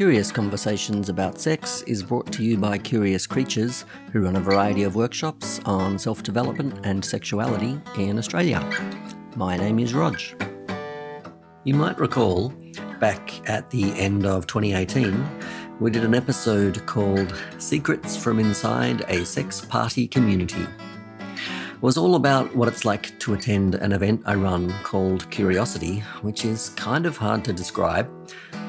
Curious Conversations About Sex is brought to you by Curious Creatures, who run a variety of workshops on self development and sexuality in Australia. My name is Rog. You might recall back at the end of 2018, we did an episode called Secrets from Inside a Sex Party Community. It was all about what it's like to attend an event I run called Curiosity, which is kind of hard to describe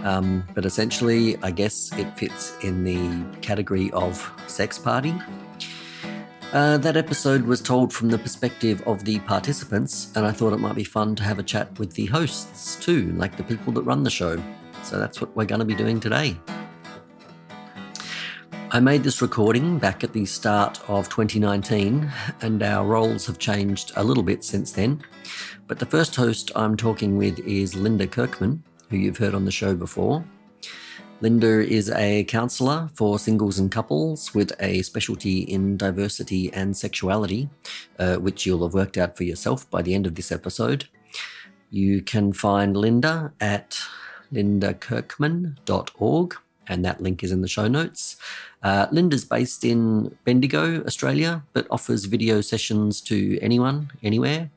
um, but essentially, I guess it fits in the category of sex party. Uh, that episode was told from the perspective of the participants, and I thought it might be fun to have a chat with the hosts too, like the people that run the show. So that's what we're going to be doing today. I made this recording back at the start of 2019, and our roles have changed a little bit since then. But the first host I'm talking with is Linda Kirkman, who you've heard on the show before. Linda is a counsellor for singles and couples with a specialty in diversity and sexuality, uh, which you'll have worked out for yourself by the end of this episode. You can find Linda at lindakirkman.org, and that link is in the show notes. Uh, Linda's based in Bendigo, Australia, but offers video sessions to anyone, anywhere.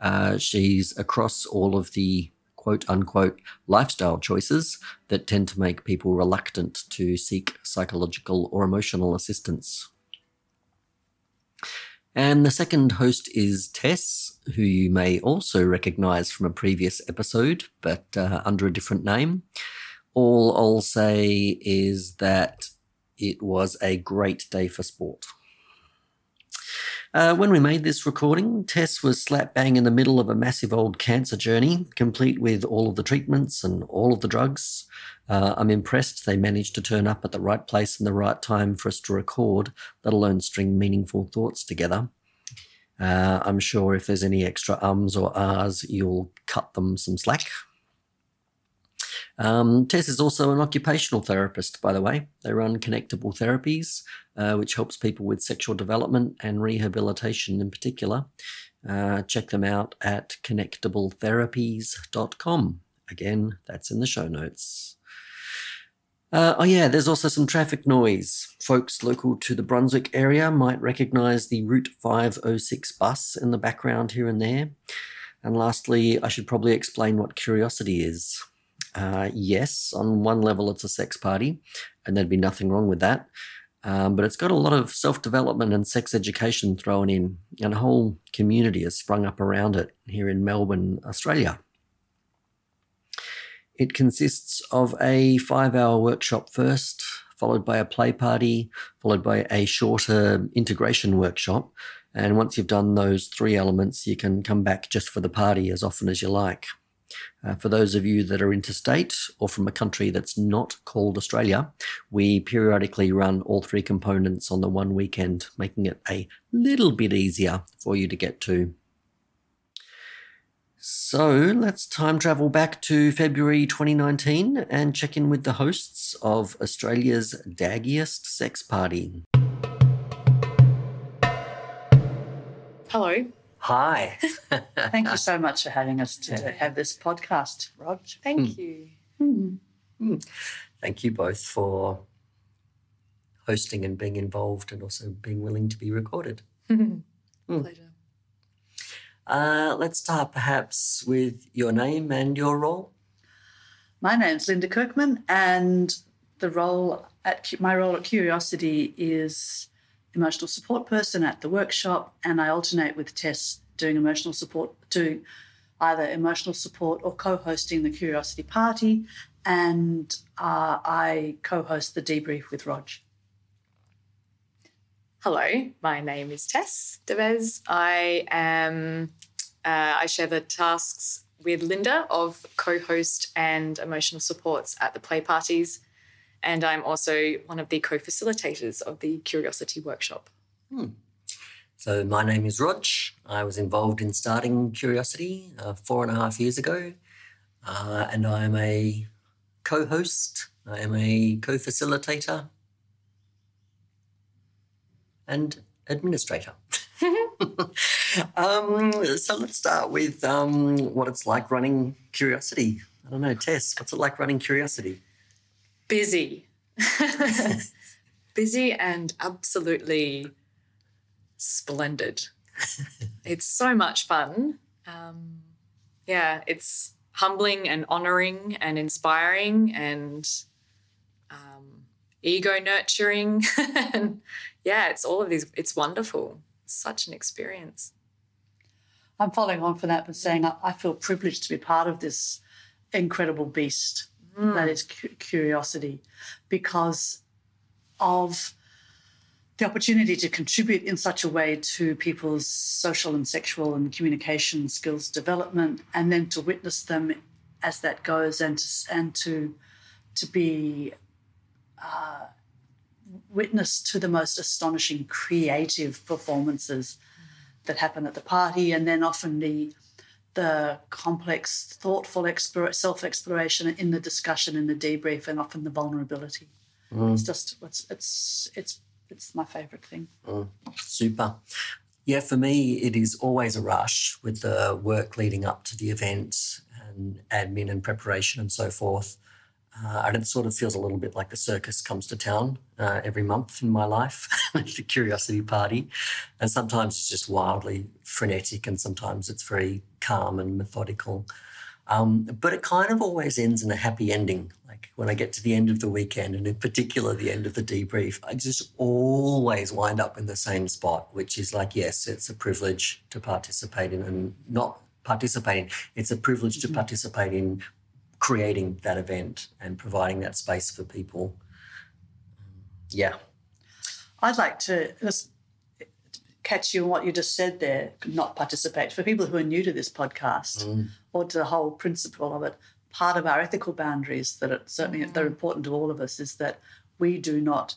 Uh, she's across all of the quote unquote lifestyle choices that tend to make people reluctant to seek psychological or emotional assistance. And the second host is Tess, who you may also recognize from a previous episode, but uh, under a different name. All I'll say is that it was a great day for sport. Uh, when we made this recording, Tess was slap bang in the middle of a massive old cancer journey, complete with all of the treatments and all of the drugs. Uh, I'm impressed they managed to turn up at the right place and the right time for us to record, let alone string meaningful thoughts together. Uh, I'm sure if there's any extra ums or ahs, you'll cut them some slack. Um, Tess is also an occupational therapist, by the way. They run connectable therapies, uh, which helps people with sexual development and rehabilitation in particular. Uh, check them out at connectabletherapies.com. Again, that's in the show notes. Uh, oh, yeah, there's also some traffic noise. Folks local to the Brunswick area might recognize the Route 506 bus in the background here and there. And lastly, I should probably explain what curiosity is. Uh, yes, on one level, it's a sex party, and there'd be nothing wrong with that. Um, but it's got a lot of self development and sex education thrown in, and a whole community has sprung up around it here in Melbourne, Australia. It consists of a five hour workshop first, followed by a play party, followed by a shorter integration workshop. And once you've done those three elements, you can come back just for the party as often as you like. Uh, for those of you that are interstate or from a country that's not called Australia, we periodically run all three components on the one weekend, making it a little bit easier for you to get to. So let's time travel back to February 2019 and check in with the hosts of Australia's Daggiest Sex Party. Hello, Hi. Thank you so much for having us to Yeah. have this podcast, Rog. Thank you. Thank you both for hosting and being involved and also being willing to be recorded. Mm. Pleasure. Uh, let's start perhaps with your name and your role. My name's Linda Kirkman, and the role at my role at Curiosity is emotional support person at the workshop, and I alternate with Tess doing emotional support, doing either emotional support or co-hosting the Curiosity party, and uh, I co-host the debrief with Rog. Hello, my name is Tess Devez. I am. Uh, I share the tasks with Linda of co-host and emotional supports at the play parties, and I'm also one of the co-facilitators of the Curiosity workshop. So, my name is Rog. I was involved in starting Curiosity uh, four and a half years ago, uh, and I am a co host, I am a co facilitator, and administrator. um, so, let's start with um, what it's like running Curiosity. I don't know, Tess, what's it like running Curiosity? Busy. Busy and absolutely splendid. it's so much fun. Um, yeah, it's humbling and honoring and inspiring and um, ego nurturing. and yeah, it's all of these. It's wonderful. It's such an experience. I'm following on from that by saying I, I feel privileged to be part of this incredible beast mm. that is cu- curiosity because of the opportunity to contribute in such a way to people's social and sexual and communication skills development, and then to witness them as that goes, and to, and to to be uh, witness to the most astonishing creative performances that happen at the party, and then often the the complex, thoughtful self exploration in the discussion, in the debrief, and often the vulnerability. Mm. It's just it's it's it's it's my favourite thing. Mm. Super. Yeah, for me, it is always a rush with the work leading up to the event and admin and preparation and so forth. Uh, and it sort of feels a little bit like the circus comes to town uh, every month in my life, the curiosity party. And sometimes it's just wildly frenetic, and sometimes it's very calm and methodical. Um, but it kind of always ends in a happy ending. Like when I get to the end of the weekend, and in particular the end of the debrief, I just always wind up in the same spot, which is like, yes, it's a privilege to participate in, and not participating. It's a privilege to mm-hmm. participate in creating that event and providing that space for people. Yeah. I'd like to just catch you on what you just said there, not participate. For people who are new to this podcast mm. or to the whole principle of it, part of our ethical boundaries that are certainly mm. they're important to all of us is that we do not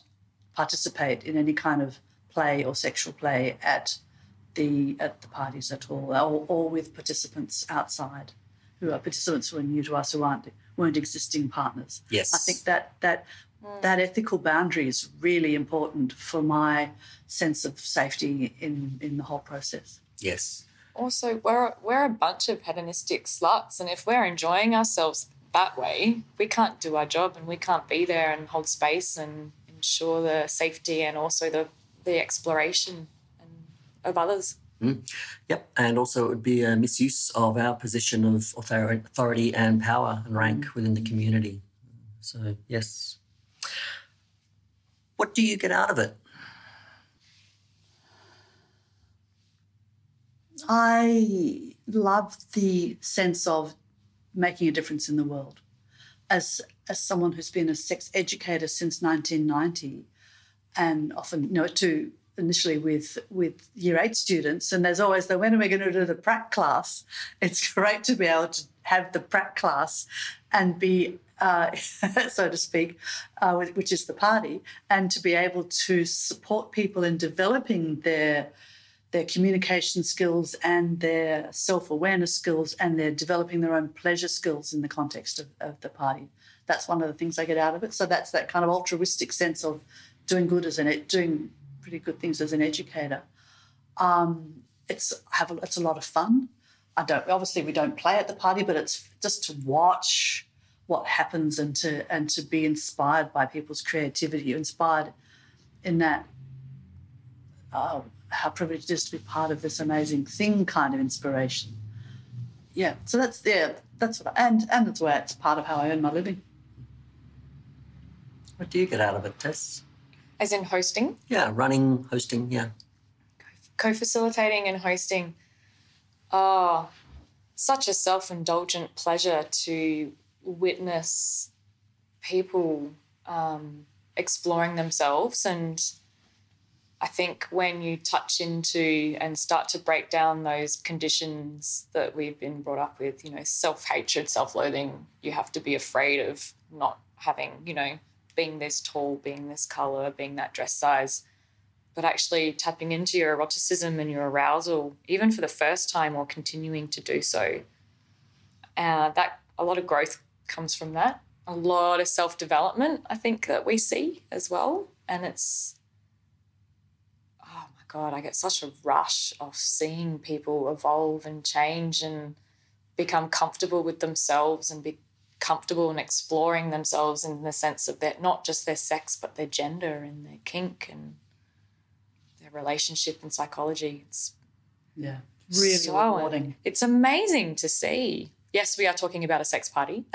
participate in any kind of play or sexual play at the at the parties at all, or, or with participants outside who are participants who are new to us who aren't weren't existing partners. Yes, I think that that mm. that ethical boundary is really important for my sense of safety in in the whole process. Yes. Also, we're we're a bunch of hedonistic sluts, and if we're enjoying ourselves that way, we can't do our job, and we can't be there and hold space and ensure the safety and also the the exploration of others. Mm. Yep, and also it would be a misuse of our position of authority and power and rank mm. within the community. So, yes. What do you get out of it? I love the sense of making a difference in the world. As as someone who's been a sex educator since 1990, and often you know to initially with with year eight students, and there's always the when are we going to do the prac class? It's great to be able to have the prac class and be, uh, so to speak, uh, which is the party, and to be able to support people in developing their their communication skills and their self awareness skills, and they're developing their own pleasure skills in the context of, of the party. That's one of the things I get out of it. So that's that kind of altruistic sense of doing good as it doing pretty good things as an educator. Um, it's have a, it's a lot of fun. I don't obviously we don't play at the party, but it's just to watch what happens and to and to be inspired by people's creativity, inspired in that uh, how privileged it is to be part of this amazing thing kind of inspiration. Yeah, so that's yeah, that's what I, and and that's where it's part of how I earn my living. What do you get out of it, Tess? As in hosting? Yeah, running, hosting, yeah. Co facilitating and hosting. Oh, such a self indulgent pleasure to witness people um, exploring themselves. And I think when you touch into and start to break down those conditions that we've been brought up with, you know, self hatred, self loathing, you have to be afraid of not having, you know, being this tall, being this color, being that dress size, but actually tapping into your eroticism and your arousal, even for the first time or continuing to do so. Uh, that a lot of growth comes from that. A lot of self development, I think, that we see as well. And it's, oh my God, I get such a rush of seeing people evolve and change and become comfortable with themselves and be comfortable in exploring themselves in the sense of that not just their sex but their gender and their kink and their relationship and psychology. It's yeah, really so, rewarding. It's amazing to see. Yes, we are talking about a sex party.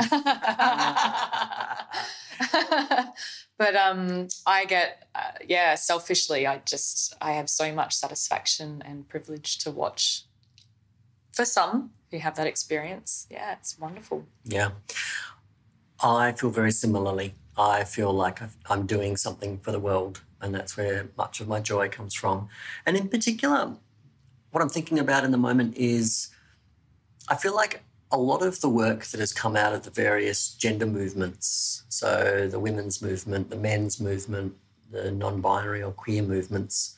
but um, I get, uh, yeah, selfishly, I just, I have so much satisfaction and privilege to watch. For some who have that experience, yeah, it's wonderful. Yeah. I feel very similarly. I feel like I'm doing something for the world, and that's where much of my joy comes from. And in particular, what I'm thinking about in the moment is I feel like a lot of the work that has come out of the various gender movements, so the women's movement, the men's movement, the non binary or queer movements,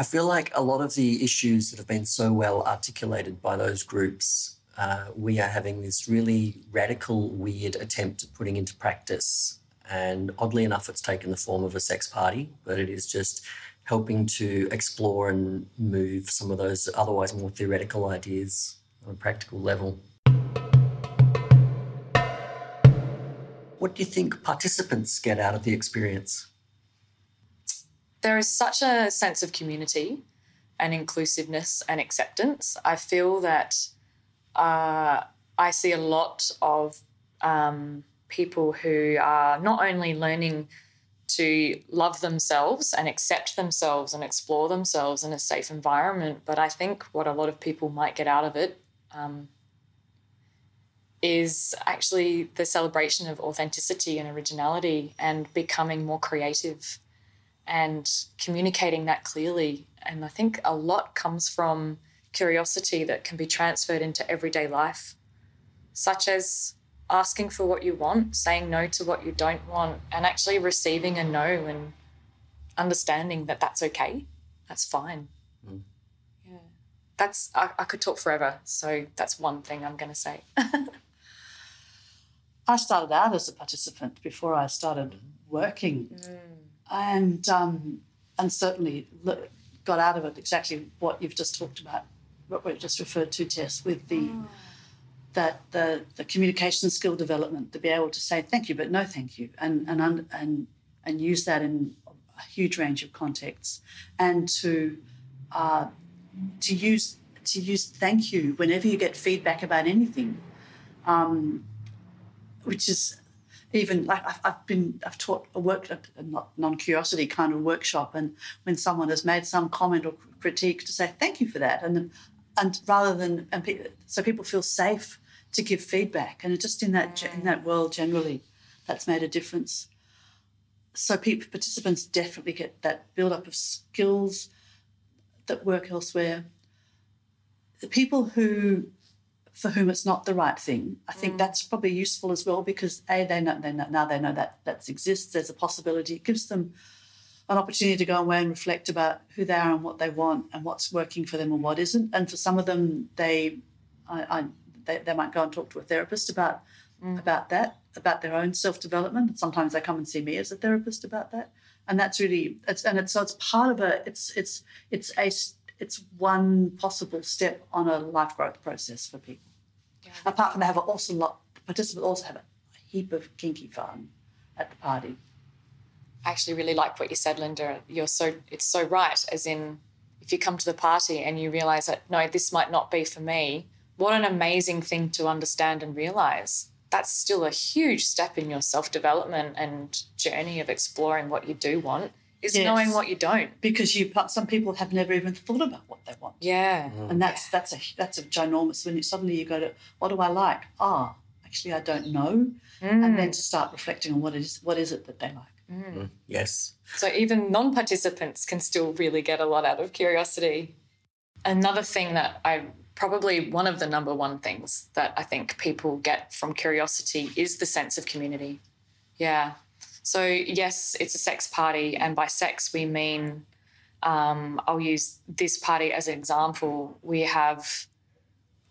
I feel like a lot of the issues that have been so well articulated by those groups, uh, we are having this really radical, weird attempt at putting into practice. And oddly enough, it's taken the form of a sex party, but it is just helping to explore and move some of those otherwise more theoretical ideas on a practical level. What do you think participants get out of the experience? There is such a sense of community and inclusiveness and acceptance. I feel that uh, I see a lot of um, people who are not only learning to love themselves and accept themselves and explore themselves in a safe environment, but I think what a lot of people might get out of it um, is actually the celebration of authenticity and originality and becoming more creative and communicating that clearly. And I think a lot comes from curiosity that can be transferred into everyday life, such as asking for what you want, saying no to what you don't want, and actually receiving a no and understanding that that's okay. That's fine. Mm. Yeah. That's, I, I could talk forever. So that's one thing I'm going to say. I started out as a participant before I started working, mm. And um, and certainly got out of it exactly what you've just talked about, what we've just referred to, Tess, with the oh. that the the communication skill development to be able to say thank you but no thank you, and and and and use that in a huge range of contexts, and to uh, to use to use thank you whenever you get feedback about anything. Um, which is even like I've, I've been I've taught a work a non curiosity kind of workshop, and when someone has made some comment or critique, to say thank you for that, and and rather than and pe- so people feel safe to give feedback, and just in that in that world generally, that's made a difference. So people participants definitely get that build up of skills that work elsewhere. The people who for whom it's not the right thing. I think mm. that's probably useful as well because a they know they know now they know that that exists. There's a possibility. It gives them an opportunity to go away and reflect about who they are and what they want and what's working for them and what isn't. And for some of them, they I, I they, they might go and talk to a therapist about mm. about that about their own self development. Sometimes they come and see me as a therapist about that. And that's really it's and it's so it's part of a it's it's it's a it's one possible step on a life growth process for people. Apart from they have an awesome lot, participants also have a heap of kinky fun at the party. I actually really like what you said, Linda. You're so it's so right. As in, if you come to the party and you realise that no, this might not be for me. What an amazing thing to understand and realise. That's still a huge step in your self development and journey of exploring what you do want is yes. knowing what you don't. Because you, some people have never even thought about what they want. Yeah, mm. and that's that's a that's a ginormous. When you, suddenly you go to, what do I like? Ah, actually, I don't know, mm. and then to start reflecting on what is what is it that they like. Mm. mm. Yes. So even non-participants can still really get a lot out of curiosity. Another thing that I probably one of the number one things that I think people get from curiosity is the sense of community. Yeah, so, yes, it's a sex party, and by sex, we mean um, I'll use this party as an example. We have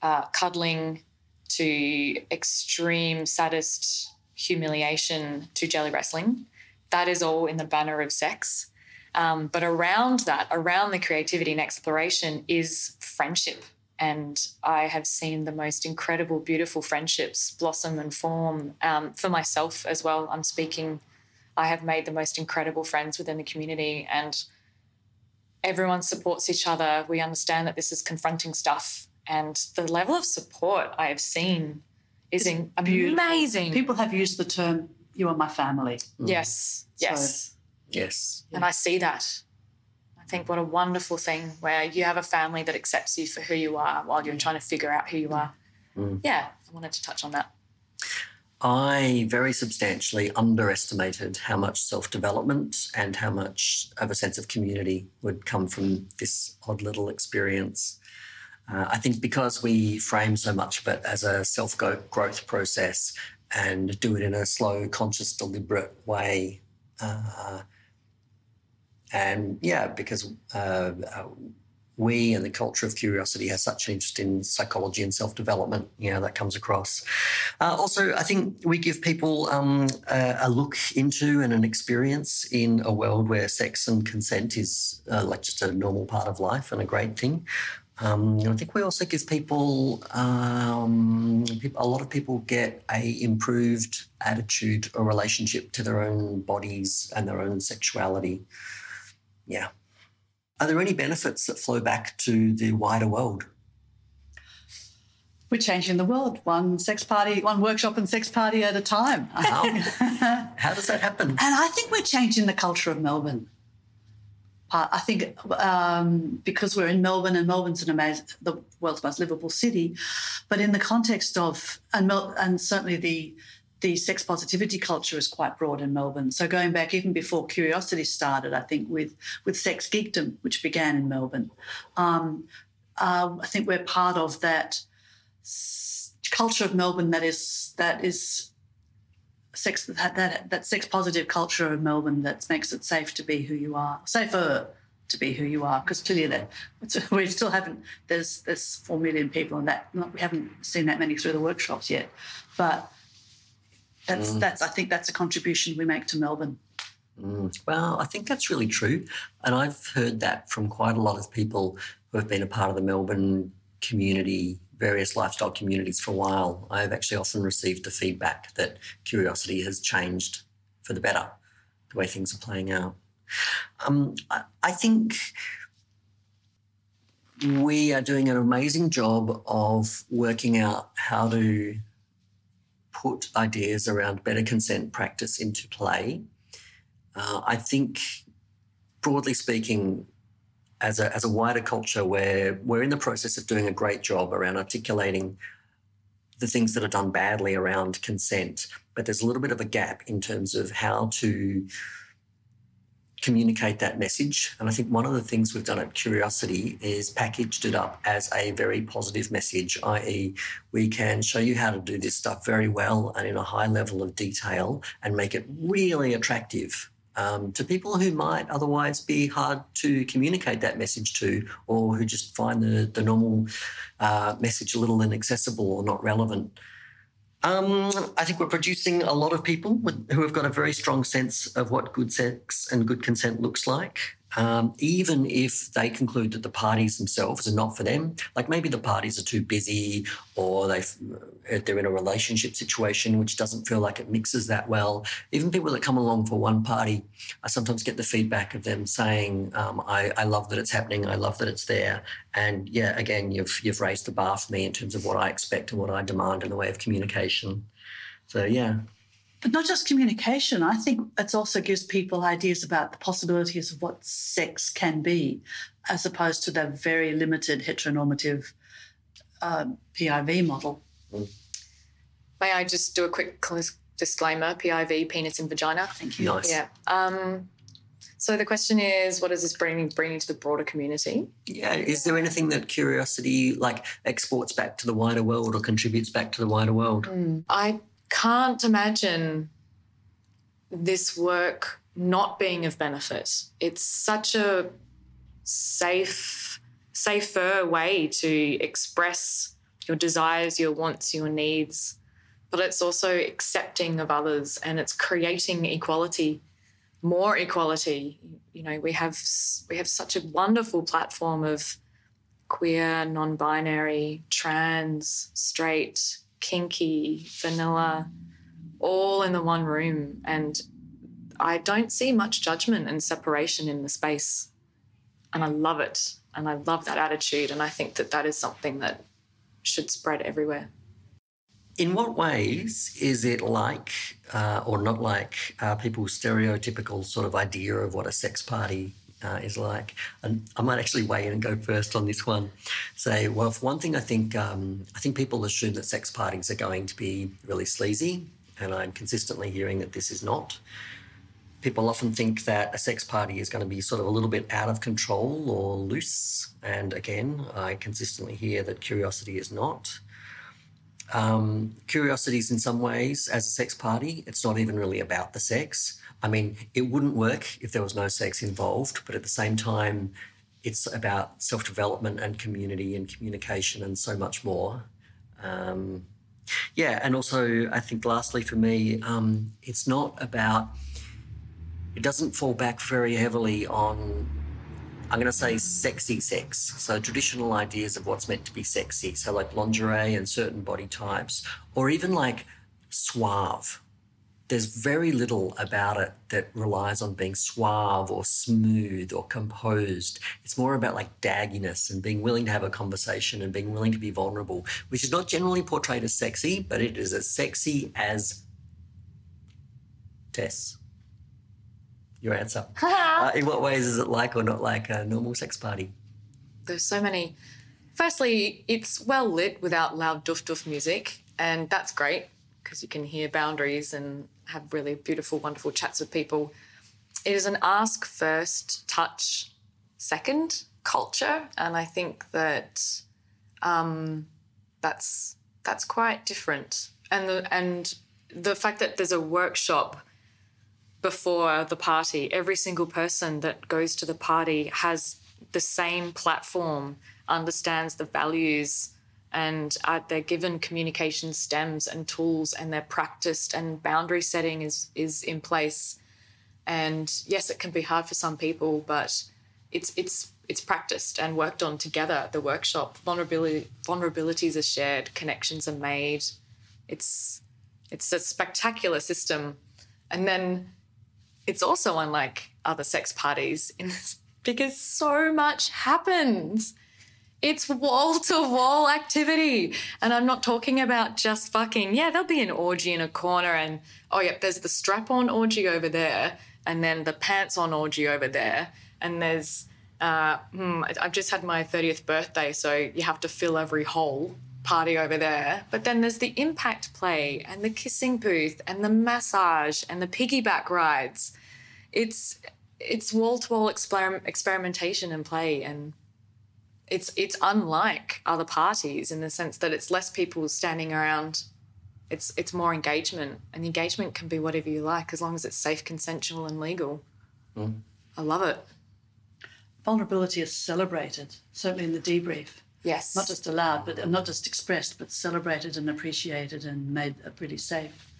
uh, cuddling to extreme sadist humiliation to jelly wrestling. That is all in the banner of sex. Um, but around that, around the creativity and exploration, is friendship and I have seen the most incredible, beautiful friendships blossom and form um, for myself as well. I'm speaking, I have made the most incredible friends within the community, and everyone supports each other. We understand that this is confronting stuff, and the level of support I have seen is in- amazing. People have used the term "you are my family." Mm. Yes, yes, Yes. and I see that. I think what a wonderful thing where you have a family that accepts you for who you are while you're mm. trying to figure out who you mm. are. Mm. Yeah, I wanted to touch on that. I very substantially underestimated how much self development and how much of a sense of community would come from this odd little experience. Uh, I think because we frame so much of it as a self growth process and do it in a slow, conscious, deliberate way. Uh, and yeah, because uh, uh, we and the culture of curiosity has such an interest in psychology and self development, you know, that comes across. Uh, also, I think we give people um, a, a, look into and an experience in a world where sex and consent is uh, like just a normal part of life and a great thing. Um, I think we also give people, um, a lot of people get a improved attitude or relationship to their own bodies and their own sexuality. Yeah. Are there any benefits that flow back to the wider world? We're changing the world one sex party, one workshop and sex party at a time. How, how does that happen? And I think we're changing the culture of Melbourne. I think um, because we're in Melbourne and Melbourne's an amazing, the world's most livable city, but in the context of and, Mel, and certainly the the sex positivity culture is quite broad in Melbourne. So going back even before Curiosity started, I think with with sex geekdom, which began in Melbourne, um, uh, I think we're part of that culture of Melbourne that is that is sex that, that that sex positive culture of Melbourne that makes it safe to be who you are, safer to be who you are. Because clearly that we still haven't. There's there's four million people, and that we haven't seen that many through the workshops yet. But that's mm. that's I think that's a contribution we make to Melbourne. Mm. Well, I think that's really true, and I've heard that from quite a lot of people who have been a part of the Melbourne community various lifestyle communities for a while, I've actually often received the feedback that curiosity has changed for the better, the way things are playing out. Um, I, I think we are doing an amazing job of working out how to put ideas around better consent practice into play. Uh, I think, broadly speaking, as a, as a wider culture where we're in the process of doing a great job around articulating the things that are done badly around consent, but there's a little bit of a gap in terms of how to communicate that message. And I think one of the things we've done at Curiosity is packaged it up as a very positive message, i.e., we can show you how to do this stuff very well and in a high level of detail and make it really attractive um, to people who might otherwise be hard to communicate that message to or who just find the, the normal uh, message a little inaccessible or not relevant. Um, I think we're producing a lot of people with, who have got a very strong sense of what good sex and good consent looks like um, even if they conclude that the parties themselves are not for them. Like maybe the parties are too busy, or they uh, they're in a relationship situation which doesn't feel like it mixes that well. Even people that come along for one party, I sometimes get the feedback of them saying, um, I, "I love that it's happening. I love that it's there." And yeah, again, you've you've raised the bar for me in terms of what I expect and what I demand in the way of communication. So yeah. But not just communication. I think it also gives people ideas about the possibilities of what sex can be, as opposed to the very limited heteronormative um, PIV model. May I just do a quick disclaimer? PIV, penis and vagina. Thank you. Nice. Yeah. Um, so the question is, what is this bringing bring to the broader community? Yeah, is there anything that curiosity like exports back to the wider world or contributes back to the wider world? Mm, I can't imagine this work not being of benefit. It's such a safe, safer way to express your desires, your wants, your needs, but it's also accepting of others and it's creating equality, more equality. You know, we have we have such a wonderful platform of queer, non binary, trans, straight, kinky, vanilla, all in the one room. And I don't see much judgment and separation in the space. And I love it. And I love that attitude. And I think that that is something that should spread everywhere. In what ways is it like, uh, or not like, uh, people's stereotypical sort of idea of what a sex party uh, is like? And I might actually weigh in and go first on this one. Say, well, for one thing, I think um, I think people assume that sex parties are going to be really sleazy, and I'm consistently hearing that this is not. People often think that a sex party is going to be sort of a little bit out of control or loose, and again, I consistently hear that curiosity is not um, curiosities in some ways as a sex party. It's not even really about the sex. I mean, it wouldn't work if there was no sex involved, but at the same time, it's about self development and community and communication and so much more. Um, yeah, and also, I think lastly for me, um, it's not about, it doesn't fall back very heavily on I'm going to say sexy sex. So, traditional ideas of what's meant to be sexy. So, like lingerie and certain body types, or even like suave. There's very little about it that relies on being suave or smooth or composed. It's more about like dagginess and being willing to have a conversation and being willing to be vulnerable, which is not generally portrayed as sexy, but it is as sexy as Tess your answer. uh, in what ways is it like or not like a normal sex party? There's so many. Firstly, it's well lit without loud doof doof music, and that's great because you can hear boundaries and have really beautiful, wonderful chats with people. It is an ask first, touch second culture, and I think that um, that's that's quite different. And the and the fact that there's a workshop before the party. Every single person that goes to the party has the same platform, understands the values, and uh, they're given communication stems and tools, and they're practiced, and boundary setting is is in place. And yes, it can be hard for some people, but it's it's it's practiced and worked on together at the workshop. Vulnerability vulnerabilities are shared, connections are made. It's it's a spectacular system. And then it's also unlike other sex parties in this, because so much happens. It's wall to wall activity. And I'm not talking about just fucking. Yeah, there'll be an orgy in a corner, and oh, yep, there's the strap on orgy over there, and then the pants on orgy over there. And there's, uh, hmm, I've just had my 30th birthday, so you have to fill every hole party over there. But then there's the impact play and the kissing booth and the massage and the piggyback rides. It's it's wall to wall experimentation and play and it's it's unlike other parties in the sense that it's less people standing around it's it's more engagement and engagement can be whatever you like as long as it's safe consensual and legal mm. i love it vulnerability is celebrated certainly in the debrief Yes. Not just allowed, but not just expressed, but celebrated and appreciated and made pretty safe.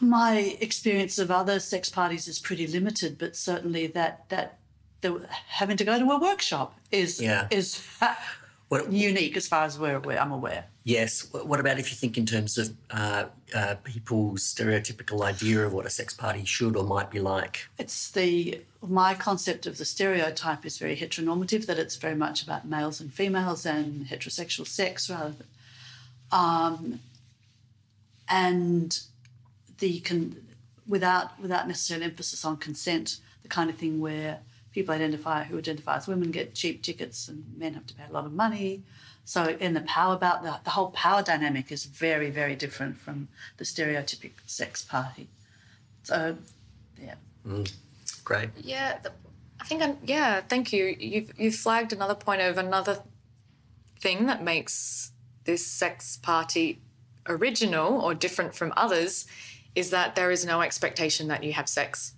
Mm. My experience of other sex parties is pretty limited, but certainly that that the, having to go to a workshop is yeah. is what, unique as far as we're aware, I'm aware. Yes. What about if you think in terms of uh, uh, people's stereotypical idea of what a sex party should or might be like? It's the my concept of the stereotype is very heteronormative. That it's very much about males and females and heterosexual sex rather than, um, and the con- without without necessarily emphasis on consent, the kind of thing where people identify who identify as women get cheap tickets and men have to pay a lot of money so, in the power about the, the whole power dynamic is very, very different from the stereotypic sex party. So, yeah. Mm, great. Yeah, the, I think, I'm, yeah, thank you. You've, you've flagged another point of another thing that makes this sex party original or different from others is that there is no expectation that you have sex.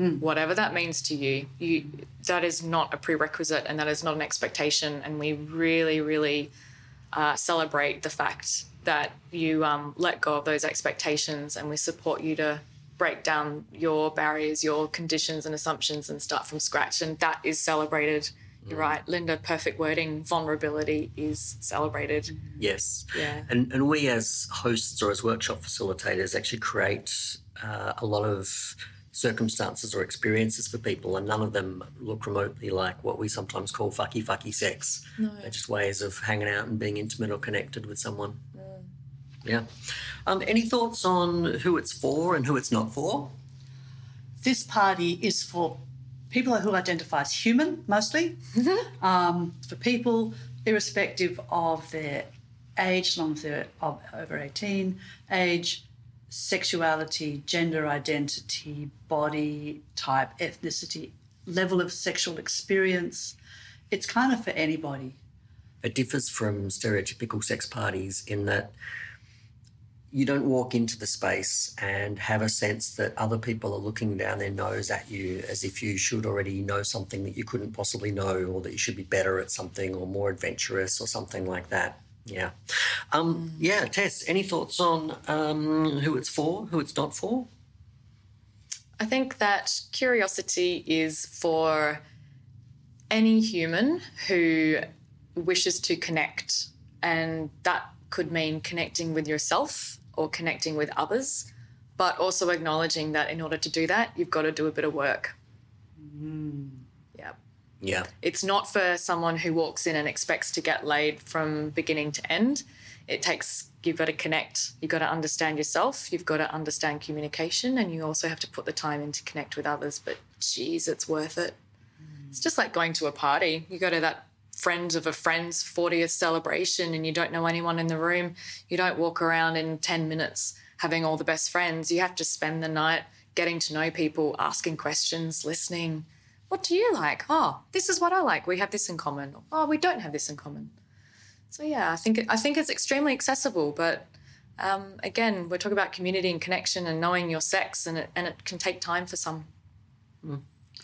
Mm. Whatever that means to you, you that is not a prerequisite and that is not an expectation. And we really, really uh, celebrate the fact that you um, let go of those expectations and we support you to break down your barriers, your conditions and assumptions and start from scratch. And that is celebrated You're right, Linda. Perfect wording. Vulnerability is celebrated. Yes. Yeah. And, and we, as hosts or as workshop facilitators, actually create uh, a lot of circumstances or experiences for people, and none of them look remotely like what we sometimes call fucky fucky sex. No. They're just ways of hanging out and being intimate or connected with someone. Yeah. Um, any thoughts on who it's for and who it's not for? This party is for people who identify as human, mostly, um, for people irrespective of their age, long as they're over 18, age, sexuality, gender identity, body type, ethnicity, level of sexual experience. It's kind of for anybody. It differs from stereotypical sex parties in that you don't walk into the space and have a sense that other people are looking down their nose at you as if you should already know something that you couldn't possibly know or that you should be better at something or more adventurous or something like that. Yeah. Um, yeah, Tess, any thoughts on um, who it's for, who it's not for? I think that curiosity is for any human who wishes to connect, and that could mean connecting with yourself or connecting with others, but also acknowledging that in order to do that, you've got to do a bit of work. Yeah. Yeah. It's not for someone who walks in and expects to get laid from beginning to end. It takes, you've got to connect, you've got to understand yourself, you've got to understand communication, and you also have to put the time in to connect with others. But geez, it's worth it. Mm. It's just like going to a party. You go to that friend of a friend's 40th celebration and you don't know anyone in the room. You don't walk around in 10 minutes having all the best friends. You have to spend the night getting to know people, asking questions, listening. What do you like? Oh, this is what I like. We have this in common. Oh, we don't have this in common. So yeah, I think I think it's extremely accessible, but um, again, we're talking about community and connection and knowing your sex, and it and it can take time for some.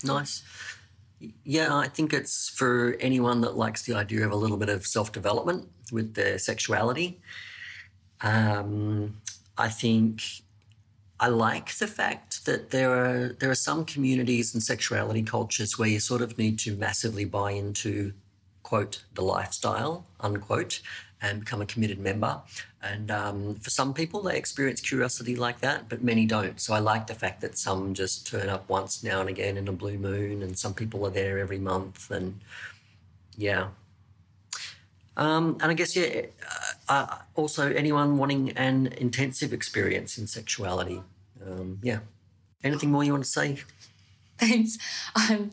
Nice. Yeah, I think it's for anyone that likes the idea of a little bit of self development with their sexuality. Um, I think I like the fact that there are there are some communities and sexuality cultures where you sort of need to massively buy into quote the lifestyle unquote and become a committed member. And um, for some people, they experience curiosity like that, but many don't. So I like the fact that some just turn up once now and again in a blue moon, and some people are there every month. And yeah. Um, and I guess, yeah, uh, also anyone wanting an intensive experience in sexuality. Um, yeah. Anything more you want to say? Thanks. Um,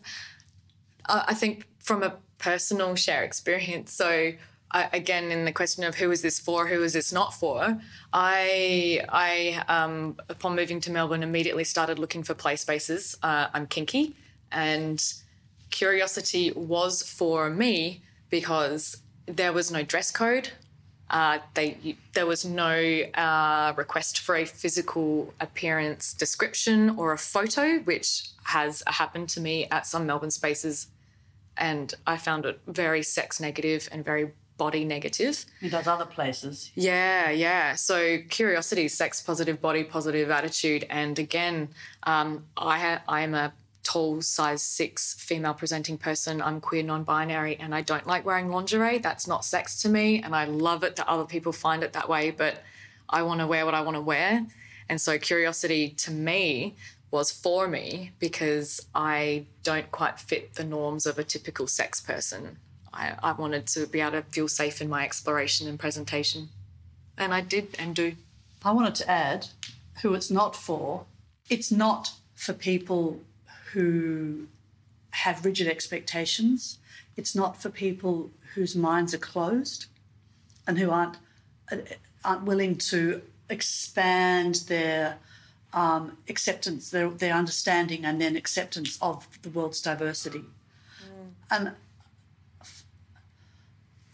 I think from a personal share experience, so again, in the question of who is this for, who is this not for, I, I um, upon moving to Melbourne, immediately started looking for play spaces. Uh, I'm kinky, and curiosity was for me because there was no dress code. Uh, they, there was no uh, request for a physical appearance description or a photo, which has happened to me at some Melbourne spaces, and I found it very sex negative and very body negative. In those other places, Yeah, yeah. So curiosity, sex positive, body positive attitude, and again, um, I ha- I am a tall, size six, female presenting person. I'm queer, non-binary, and I don't like wearing lingerie. That's not sex to me, and I love it that other people find it that way. But I want to wear what I want to wear, and so curiosity to me was for me because I don't quite fit the norms of a typical sex person. I, I wanted to be able to feel safe in my exploration and presentation. And I did and do. I wanted to add who it's not for. It's not for people who have rigid expectations. It's not for people whose minds are closed and who aren't aren't willing to expand their um, acceptance, their, their understanding, and then acceptance of the world's diversity. And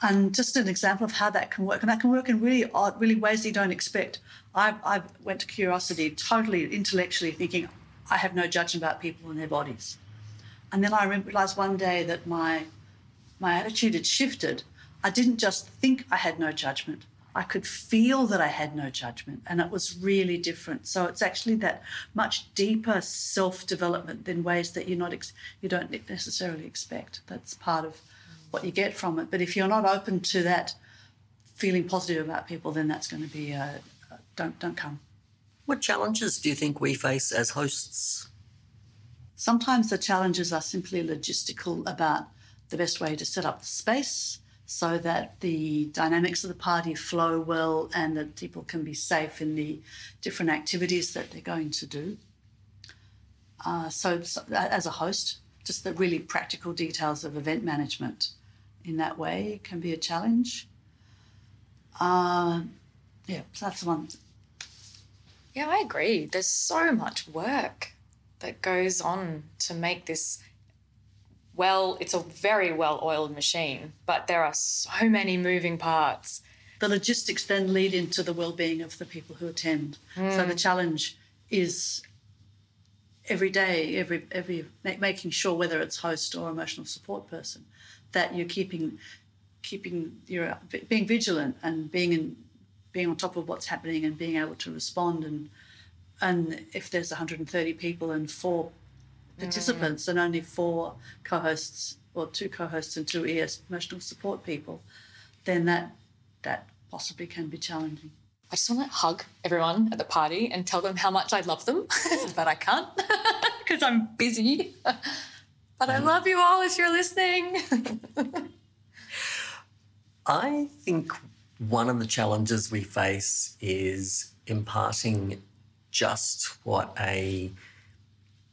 and just an example of how that can work, and that can work in really odd, really ways you don't expect. I, I went to Curiosity totally intellectually thinking I have no judgment about people and their bodies, and then I realised one day that my my attitude had shifted. I didn't just think I had no judgment. I could feel that I had no judgment, and it was really different. So it's actually that much deeper self development than ways that you're not ex- you don't necessarily expect. That's part of what you get from it. But if you're not open to that feeling positive about people, then that's going to be uh, don't don't come. What challenges do you think we face as hosts? Sometimes the challenges are simply logistical about the best way to set up the space so that the dynamics of the party flow well and that people can be safe in the different activities that they're going to do. Uh, so, so, as a host, just the really practical details of event management in that way can be a challenge. Uh, yeah, so that's one. Yeah, I agree. There's so much work that goes on to make this well, it's a very well oiled machine, but there are so many moving parts. The logistics then lead into the well being of the people who attend. Mm. So the challenge is every day, every every making sure whether it's host or emotional support person, that you're keeping keeping you're being vigilant and being in being on top of what's happening and being able to respond and and if there's 130 people and four participants mm. and only four co-hosts or two co-hosts and two ES emotional support people, then that that possibly can be challenging. I just want to hug everyone at the party and tell them how much I love them, but I can't because I'm busy. but I love you all if you're listening. I think one of the challenges we face is imparting just what a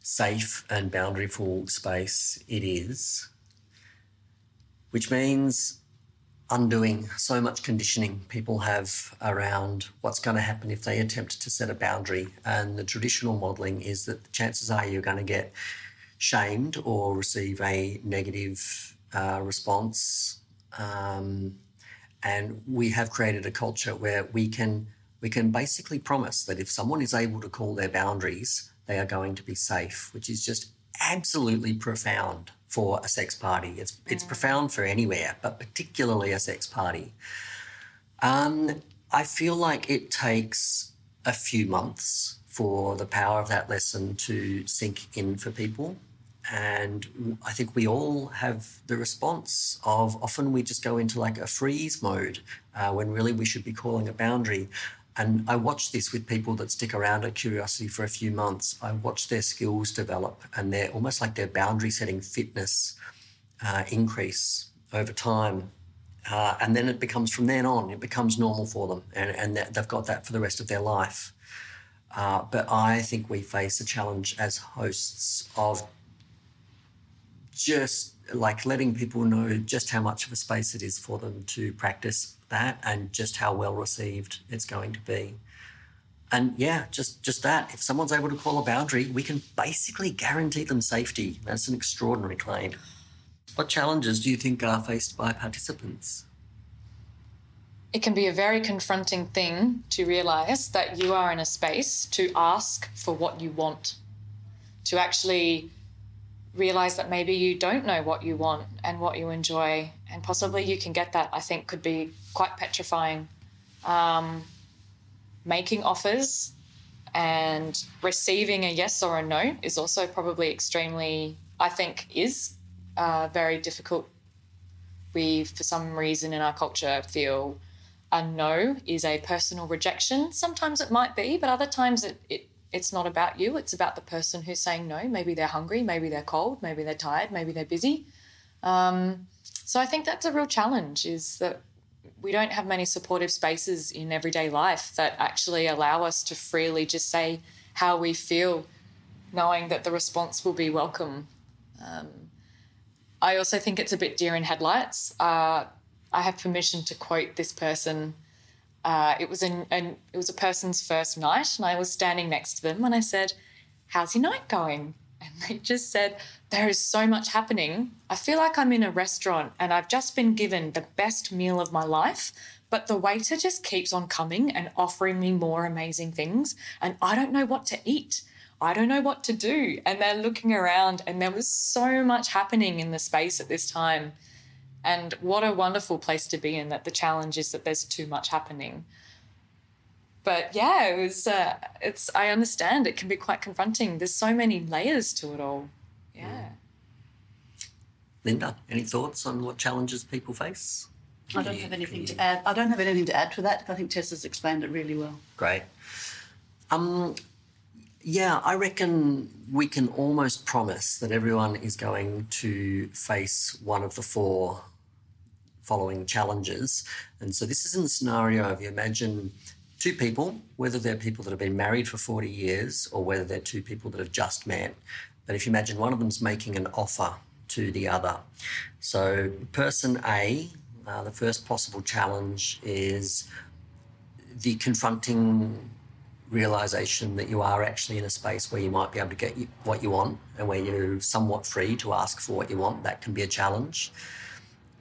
safe and boundaryful space it is, which means undoing so much conditioning people have around what's going to happen if they attempt to set a boundary. And the traditional modelling is that the chances are you're going to get shamed or receive a negative uh, response. Um, and we have created a culture where we can we can basically promise that if someone is able to call their boundaries, they are going to be safe, which is just absolutely profound for a sex party. It's it's profound for anywhere, but particularly a sex party. Um, I feel like it takes a few months for the power of that lesson to sink in for people. And I think we all have the response of often we just go into like a freeze mode uh, when really we should be calling a boundary. And I watch this with people that stick around at Curiosity for a few months. I watch their skills develop and they're almost like their boundary setting fitness uh, increase over time. Uh, and then it becomes from then on, it becomes normal for them and, and they've got that for the rest of their life. Uh, but I think we face a challenge as hosts of just like letting people know just how much of a space it is for them to practice that and just how well received it's going to be. And yeah, just just that. If someone's able to call a boundary, we can basically guarantee them safety. That's an extraordinary claim. What challenges do you think are faced by participants? It can be a very confronting thing to realize that you are in a space to ask for what you want, to actually realize that maybe you don't know what you want and what you enjoy, and possibly you can get that, I think could be quite petrifying. Um, making offers and receiving a yes or a no is also probably extremely, I think, is uh, very difficult. We, for some reason in our culture, feel a no is a personal rejection. Sometimes it might be, but other times it, it it's not about you, it's about the person who's saying no. Maybe they're hungry, maybe they're cold, maybe they're tired, maybe they're busy. Um, so I think that's a real challenge is that we don't have many supportive spaces in everyday life that actually allow us to freely just say how we feel, knowing that the response will be welcome. Um, I also think it's a bit deer in headlights. Uh, I have permission to quote this person uh, it was an, an, it was a person's first night, and I was standing next to them, and I said, "How's your night going?" And they just said, "There is so much happening. I feel like I'm in a restaurant, and I've just been given the best meal of my life." But the waiter just keeps on coming and offering me more amazing things, and I don't know what to eat. I don't know what to do. And they're looking around, and there was so much happening in the space at this time And what a wonderful place to be in that the challenge is that there's too much happening. But yeah, it was, uh, it's, I understand it can be quite confronting. There's so many layers to it all. Yeah. Linda, any thoughts on what challenges people face? I don't have anything to add. I don't have anything to add to that. I think Tess has explained it really well. Great. Um, yeah, I reckon we can almost promise that everyone is going to face one of the four following challenges. And so this is in the scenario of you imagine two people, whether they're people that have been married for 40 years or whether they're two people that have just met. But if you imagine one of them's making an offer to the other. So, person A, uh, the first possible challenge is the confronting realization that you are actually in a space where you might be able to get what you want and where you're somewhat free to ask for what you want. That can be a challenge.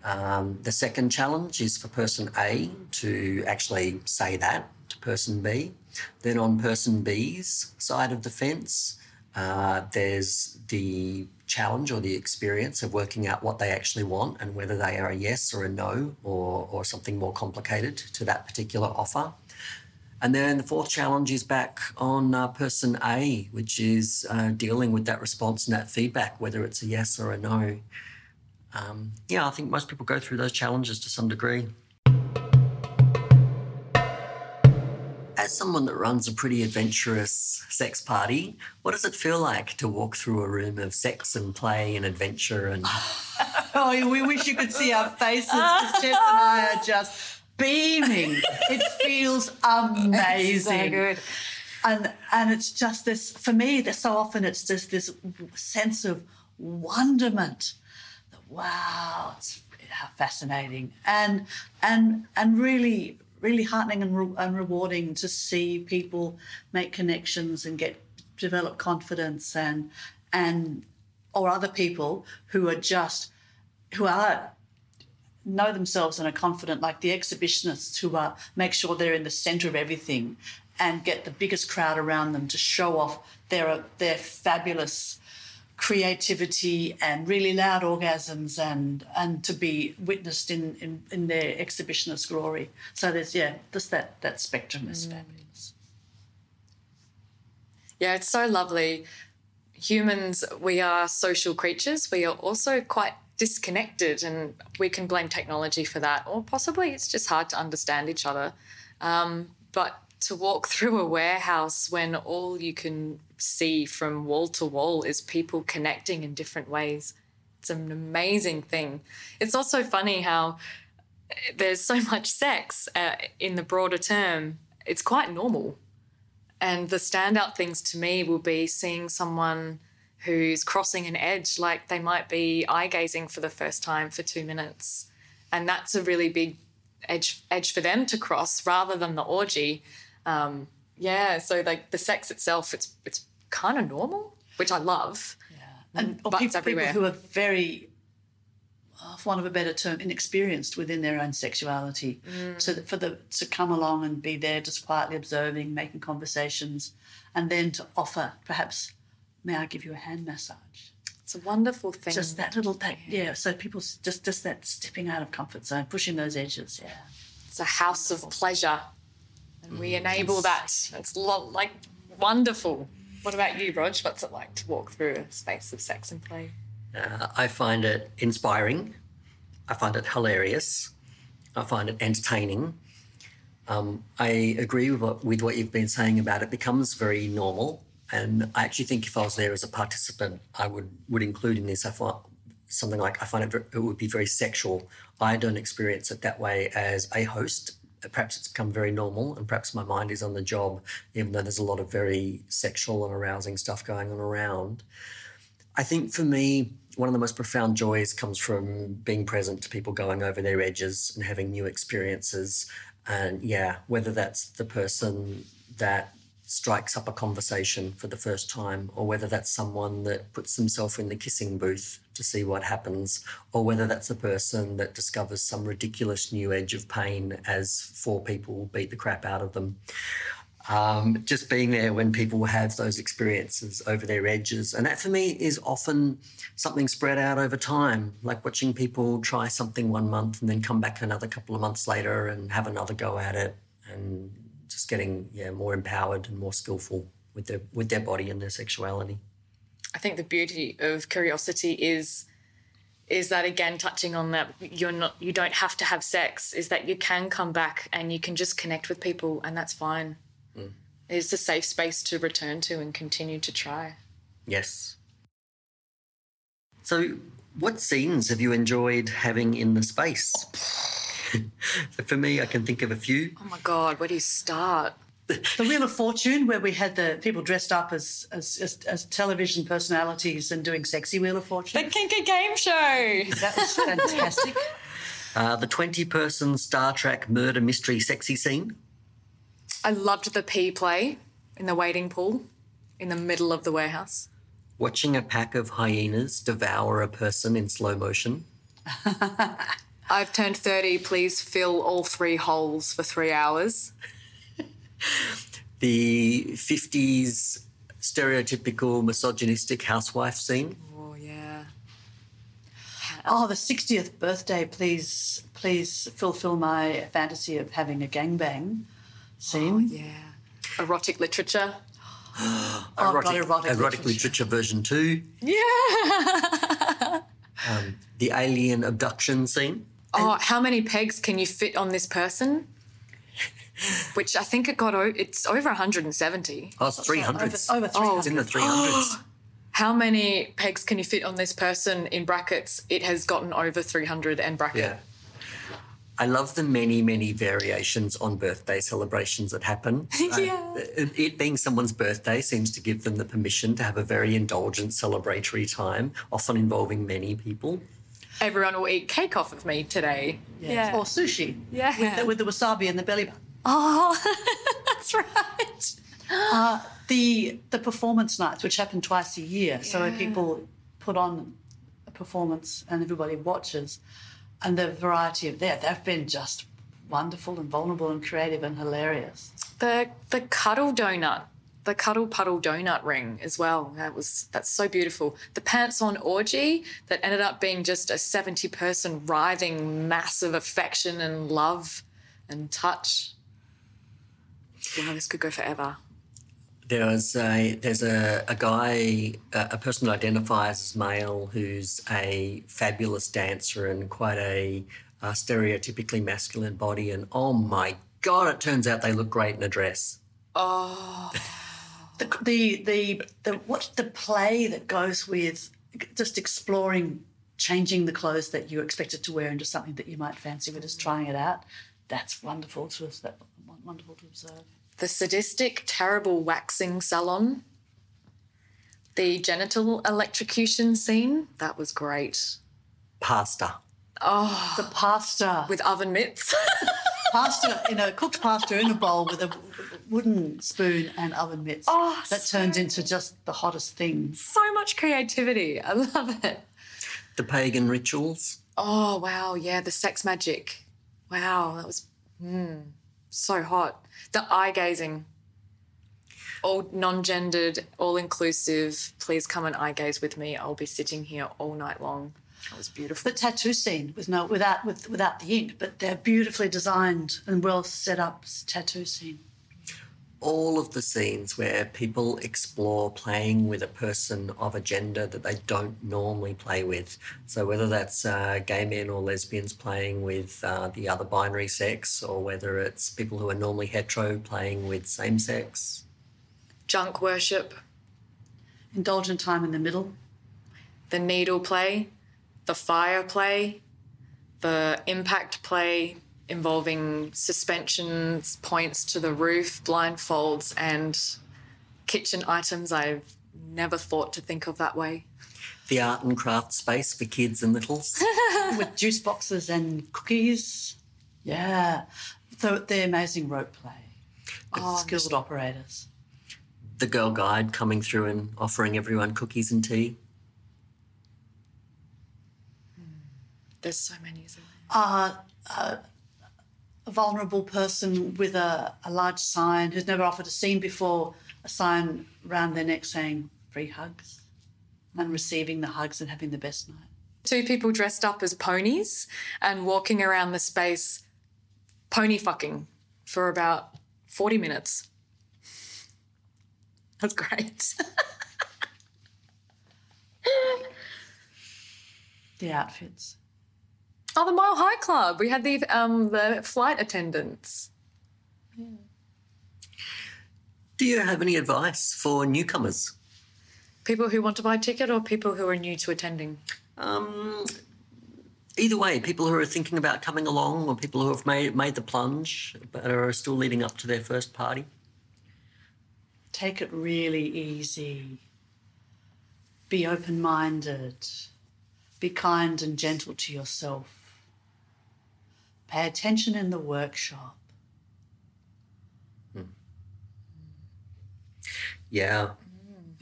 Um, the second challenge is for person A to actually say that to person B. Then on person B's side of the fence, uh, there's the challenge or the experience of working out what they actually want and whether they are a yes or a no or, or something more complicated to that particular offer. And then the fourth challenge is back on uh, person A, which is uh, dealing with that response and that feedback, whether it's a yes or a no. Um, yeah, I think most people go through those challenges to some degree. as someone that runs a pretty adventurous sex party, what does it feel like to walk through a room of sex and play and adventure and Oh, we wish you could see our faces because Jess and I are just beaming. It feels amazing. So good. And and it's just this for me, so often it's just this sense of wonderment. Wow, it's fascinating. And and and really really heartening and, re- and rewarding to see people make connections and get develop confidence and and or other people who are just who are know themselves and are confident like the exhibitionists who are make sure they're in the center of everything and get the biggest crowd around them to show off their their fabulous creativity and really loud orgasms and and to be witnessed in in, in their exhibitionist glory. So there's yeah, just that that spectrum is mm. fabulous. Yeah, it's so lovely. Humans, we are social creatures. We are also quite disconnected, and we can blame technology for that, or possibly it's just hard to understand each other. Um, but to walk through a warehouse when all you can see from wall to wall is people connecting in different ways. It's an amazing thing. It's also funny how there's so much sex uh, in the broader term. It's quite normal. And the standout things to me will be seeing someone who's crossing an edge, like they might be eye gazing for the first time for two minutes. And that's a really big edge edge for them to cross rather than the orgy. Um, yeah, so like the sex itself, it's it's kind of normal, which I love. Yeah, and or people, people who are very, for want of a better term, inexperienced within their own sexuality, mm. so that for the to come along and be there, just quietly observing, making conversations, and then to offer perhaps, may I give you a hand massage? It's a wonderful thing. Just that little, that, yeah. So people just just that stepping out of comfort zone, pushing those edges. Yeah, it's a house of pleasure and we enable that. It's like wonderful. What about you, Rog? What's it like to walk through a space of sex and play? Uh, I find it inspiring. I find it hilarious. I find it entertaining. Um, I agree with what, with what you've been saying about it. becomes very normal, and I actually think if I was there as a participant, I would would include in this. I find something like I find it, it would be very sexual. I don't experience it that way as a host perhaps it's become very normal and perhaps my mind is on the job, even though there's a lot of very sexual and arousing stuff going on around. I think for me, one of the most profound joys comes from being present to people going over their edges and having new experiences. And yeah, whether that's the person that strikes up a conversation for the first time, or whether that's someone that puts themselves in the kissing booth to see what happens, or whether that's a person that discovers some ridiculous new edge of pain as four people beat the crap out of them. Um, just being there when people have those experiences over their edges. And that for me is often something spread out over time, like watching people try something one month and then come back another couple of months later and have another go at it and just getting yeah, more empowered and more skillful with their with their body and their sexuality. I think the beauty of curiosity is is that again touching on that you're not you don't have to have sex is that you can come back and you can just connect with people and that's fine. Mm. it's a safe space to return to and continue to try. Yes. So what scenes have you enjoyed having in the space? So for me i can think of a few. Oh my god where do you start the Wheel of Fortune, where we had the people dressed up as, as, as, as television personalities and doing sexy Wheel of Fortune. The Kinky Game Show. That was fantastic. Uh, the 20 person Star Trek murder mystery sexy scene. I loved the pee play in the waiting pool in the middle of the warehouse. Watching a pack of hyenas devour a person in slow motion. I've turned 30. Please fill all three holes for three hours the 50s stereotypical misogynistic housewife scene. Oh, yeah. Oh, the 60th birthday, please, please fulfill my fantasy of having a gangbang scene. Oh, yeah. Erotic literature. oh, erotic, God, erotic, erotic literature. literature. version two. Yeah. um, the alien abduction scene. Oh, and how many pegs can you fit on this person? Which I think it got it's over 170. Oh, it's 300. Over, over 300. Oh, it's in the 300s. How many pegs can you fit on this person in brackets? It has gotten over 300 and bracket. Yeah. I love the many, many variations on birthday celebrations that happen. yeah. Uh, it being someone's birthday seems to give them the permission to have a very indulgent celebratory time, often involving many people. Everyone will eat cake off of me today. Yes. Yeah. Or sushi. Yeah. With the, with the wasabi and the belly button. Oh, that's right. Uh, the the performance nights, which happen twice a year, yeah. so people put on a performance and everybody watches, and the variety of that, they've been just wonderful and vulnerable and creative and hilarious. The the cuddle donut, the cuddle puddle donut ring as well. That was that's so beautiful. The pants on orgy that ended up being just a seventy person writhing mass of affection and love and touch wow, this could go forever. There's a there's a, a guy a, a person that identifies as male who's a fabulous dancer and quite a, a stereotypically masculine body and oh my god it turns out they look great in a dress. Oh. the, the the the what the play that goes with just exploring changing the clothes that you expected to wear into something that you might fancy with just trying it out. That's wonderful to that wonderful to observe the sadistic, terrible waxing salon, the genital electrocution scene. That was great. Pasta. Oh, the pasta with oven mitts. pasta in a cooked pasta in a bowl with a wooden spoon and oven mitts. Oh, that so turns into just the hottest thing. So much creativity. I love it. The pagan rituals. Oh wow, yeah, the sex magic. Wow, that was mm, so hot. The eye gazing. All non-gendered all inclusive please come and eye gaze with me. I'll be sitting here all night long. That was beautiful. The tattoo scene with no without with without the ink but they're beautifully designed and well set up tattoo scene all of the scenes where people explore playing with a person of a gender that they don't normally play with. So, whether that's uh, gay men or lesbians playing with uh, the other binary sex, or whether it's people who are normally hetero playing with same sex. Junk worship. Indulgent time in the middle. The needle play, the fire play, the impact play, involving suspensions, points to the roof, blindfolds, and kitchen items I've never thought to think of that way. The art and craft space for kids and littles. With juice boxes and cookies. Yeah. So the amazing rope play. Oh, skilled operators. The girl guide coming through and offering everyone cookies and tea. There's so many, isn't there? Uh, uh, a vulnerable person with a, a large sign who's never offered a scene before, a sign around their neck saying free hugs and receiving the hugs and having the best night. Two people dressed up as ponies and walking around the space pony fucking for about 40 minutes. That's great. the outfits. Oh, the Mile High Club. We had the um, the flight attendants. Yeah. Do you have any advice for newcomers? People who want to buy a ticket or people who are new to attending? Um, either way, people who are thinking about coming along or people who have made, made the plunge but are still leading up to their first party. Take it really easy. Be open minded. Be kind and gentle to yourself. Pay attention in the workshop. Hmm. Yeah,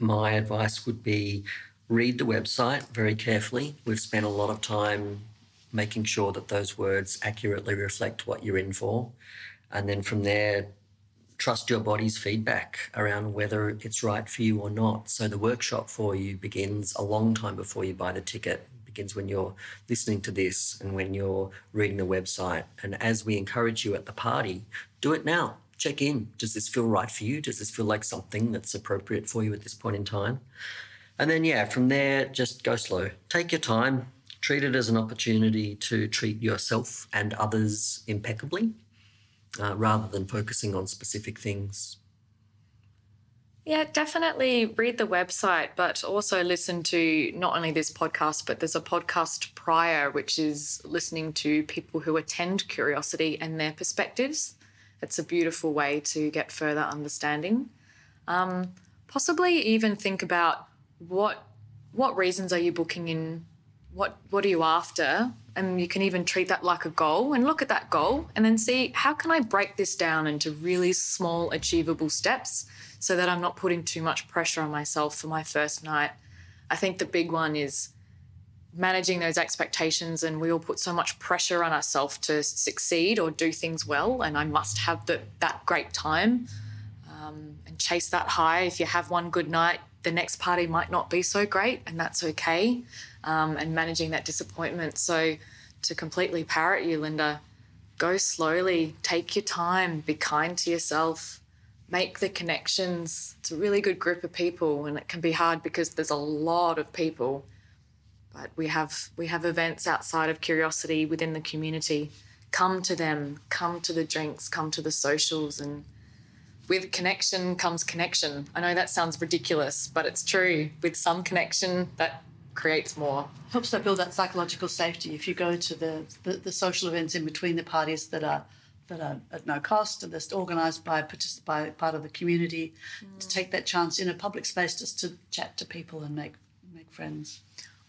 my advice would be read the website very carefully. We've spent a lot of time making sure that those words accurately reflect what you're in for. And then from there, trust your body's feedback around whether it's right for you or not. So the workshop for you begins a long time before you buy the ticket begins when you're listening to this and when you're reading the website. And as we encourage you at the party, do it now. Check in. Does this feel right for you? Does this feel like something that's appropriate for you at this point in time? And then, yeah, from there, just go slow. Take your time. Treat it as an opportunity to treat yourself and others impeccably uh, rather than focusing on specific things. Yeah, definitely read the website, but also listen to not only this podcast, but there's a podcast prior, which is listening to people who attend Curiosity and their perspectives. It's a beautiful way to get further understanding. Um, possibly even think about what what reasons are you booking in what what are you after and you can even treat that like a goal and look at that goal and then see how can i break this down into really small achievable steps so that I'm not putting too much pressure on myself for my first night. I think the big one is managing those expectations and we all put so much pressure on ourselves to succeed or do things well and i must have the, that great time um, and chase that high. If you have one good night the next party might not be so great and that's okay um, and managing that disappointment. So to completely parrot you linda go slowly. Take your time. Be kind to yourself make the connections. It's a really good group of people, and it can be hard because there's a lot of people. But we have we have events outside of curiosity within the community. Come to them. Come to the drinks. Come to the socials, and with connection comes connection. I know that sounds ridiculous, but it's true. With some connection, that creates more. Helps to build that psychological safety. If you go to the, the, the social events in between the parties that are that are at no cost and they're organised by, by part of the community mm. to take that chance in a public space just to chat to people and make make friends.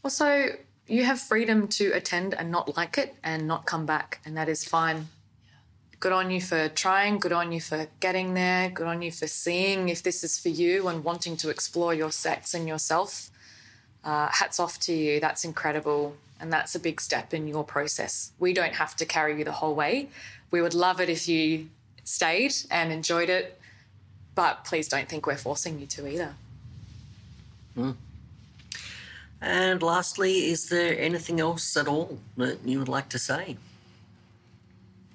Also, you have freedom to attend and not like it and not come back, and that is fine. Yeah. Good on you for trying, good on you for getting there, good on you for seeing if this is for you and wanting to explore your sex and yourself. Uh, hats off to you. That's incredible. And that's a big step in your process. We don't have to carry you the whole way we would love it if you stayed and enjoyed it, but please don't think we're forcing you to either. Mm. And lastly, is there anything else at all that you would like to say?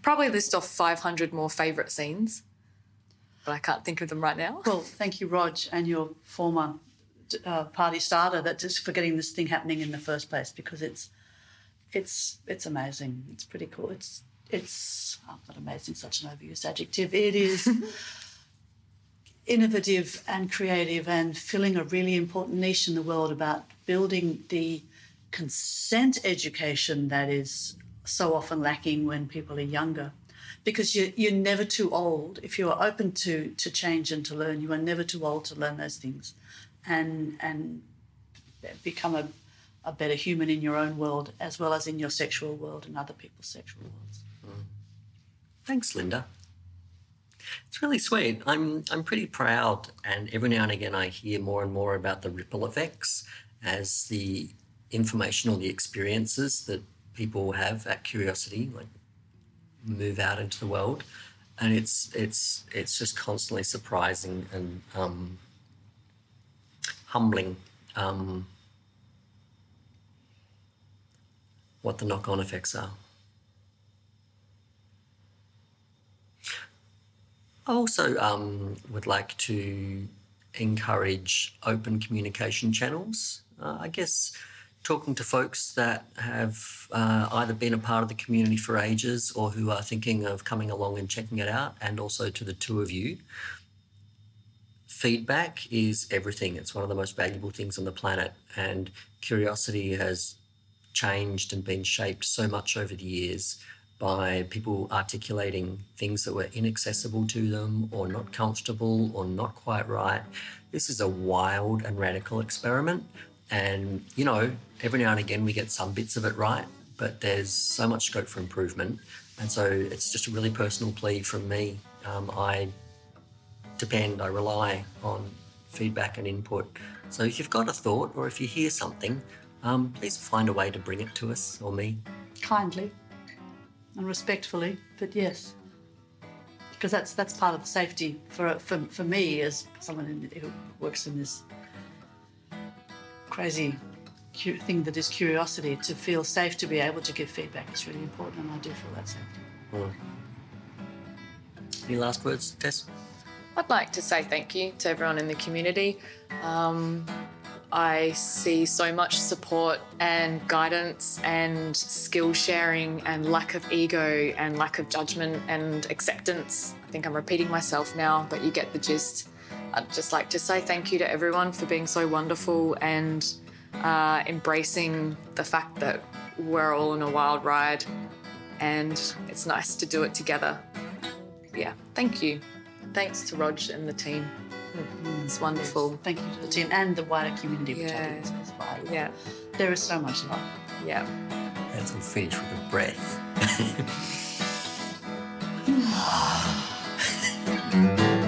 Probably list off 500 more favourite scenes, but I can't think of them right now. Well, thank you, Rog, and your former uh, party starter that just for getting this thing happening in the first place because it's it's it's amazing. It's pretty cool. It's it's oh, not amazing, such an overused adjective. It is innovative and creative and filling a really important niche in the world about building the consent education that is so often lacking when people are younger. Because you're, you're never too old. If you are open to, to change and to learn, you are never too old to learn those things and, and become a, a better human in your own world as well as in your sexual world and other people's sexual worlds. Thanks, Linda. It's really sweet. I'm I'm pretty proud, and every now and again I hear more and more about the ripple effects as the information or the experiences that people have at Curiosity, like move out into the world, and it's it's it's just constantly surprising and um, humbling. Um, what the knock-on effects are. I also um, would like to encourage open communication channels. Uh, I guess talking to folks that have uh, either been a part of the community for ages or who are thinking of coming along and checking it out, and also to the two of you. Feedback is everything. It's one of the most valuable things on the planet, and curiosity has changed and been shaped so much over the years by people articulating things that were inaccessible to them or not comfortable or not quite right. This is a wild and radical experiment. And, you know, every now and again we get some bits of it right, but there's so much scope for improvement. And so it's just a really personal plea from me. Um, I depend, I rely on feedback and input. So if you've got a thought or if you hear something, um, please find a way to bring it to us or me. Kindly and respectfully, but yes, because that's that's part of the safety for for, for me as someone in, who works in this crazy thing that is curiosity. To feel safe to be able to give feedback is really important, and I do feel that safety. Mm. Any last words, Tess? I'd like to say thank you to everyone in the community. Um, I see so much support and guidance and skill sharing and lack of ego and lack of judgment and acceptance. I think I'm repeating myself now, but you get the gist. I'd just like to say thank you to everyone for being so wonderful and uh, embracing the fact that we're all in a wild ride and it's nice to do it together. Yeah, thank you. Thanks to Rog and the team. Mm. It's wonderful. Thank you to the team and the wider community, which I think is vital. Yeah. There is so much love. Yeah. Let's all finish with a breath.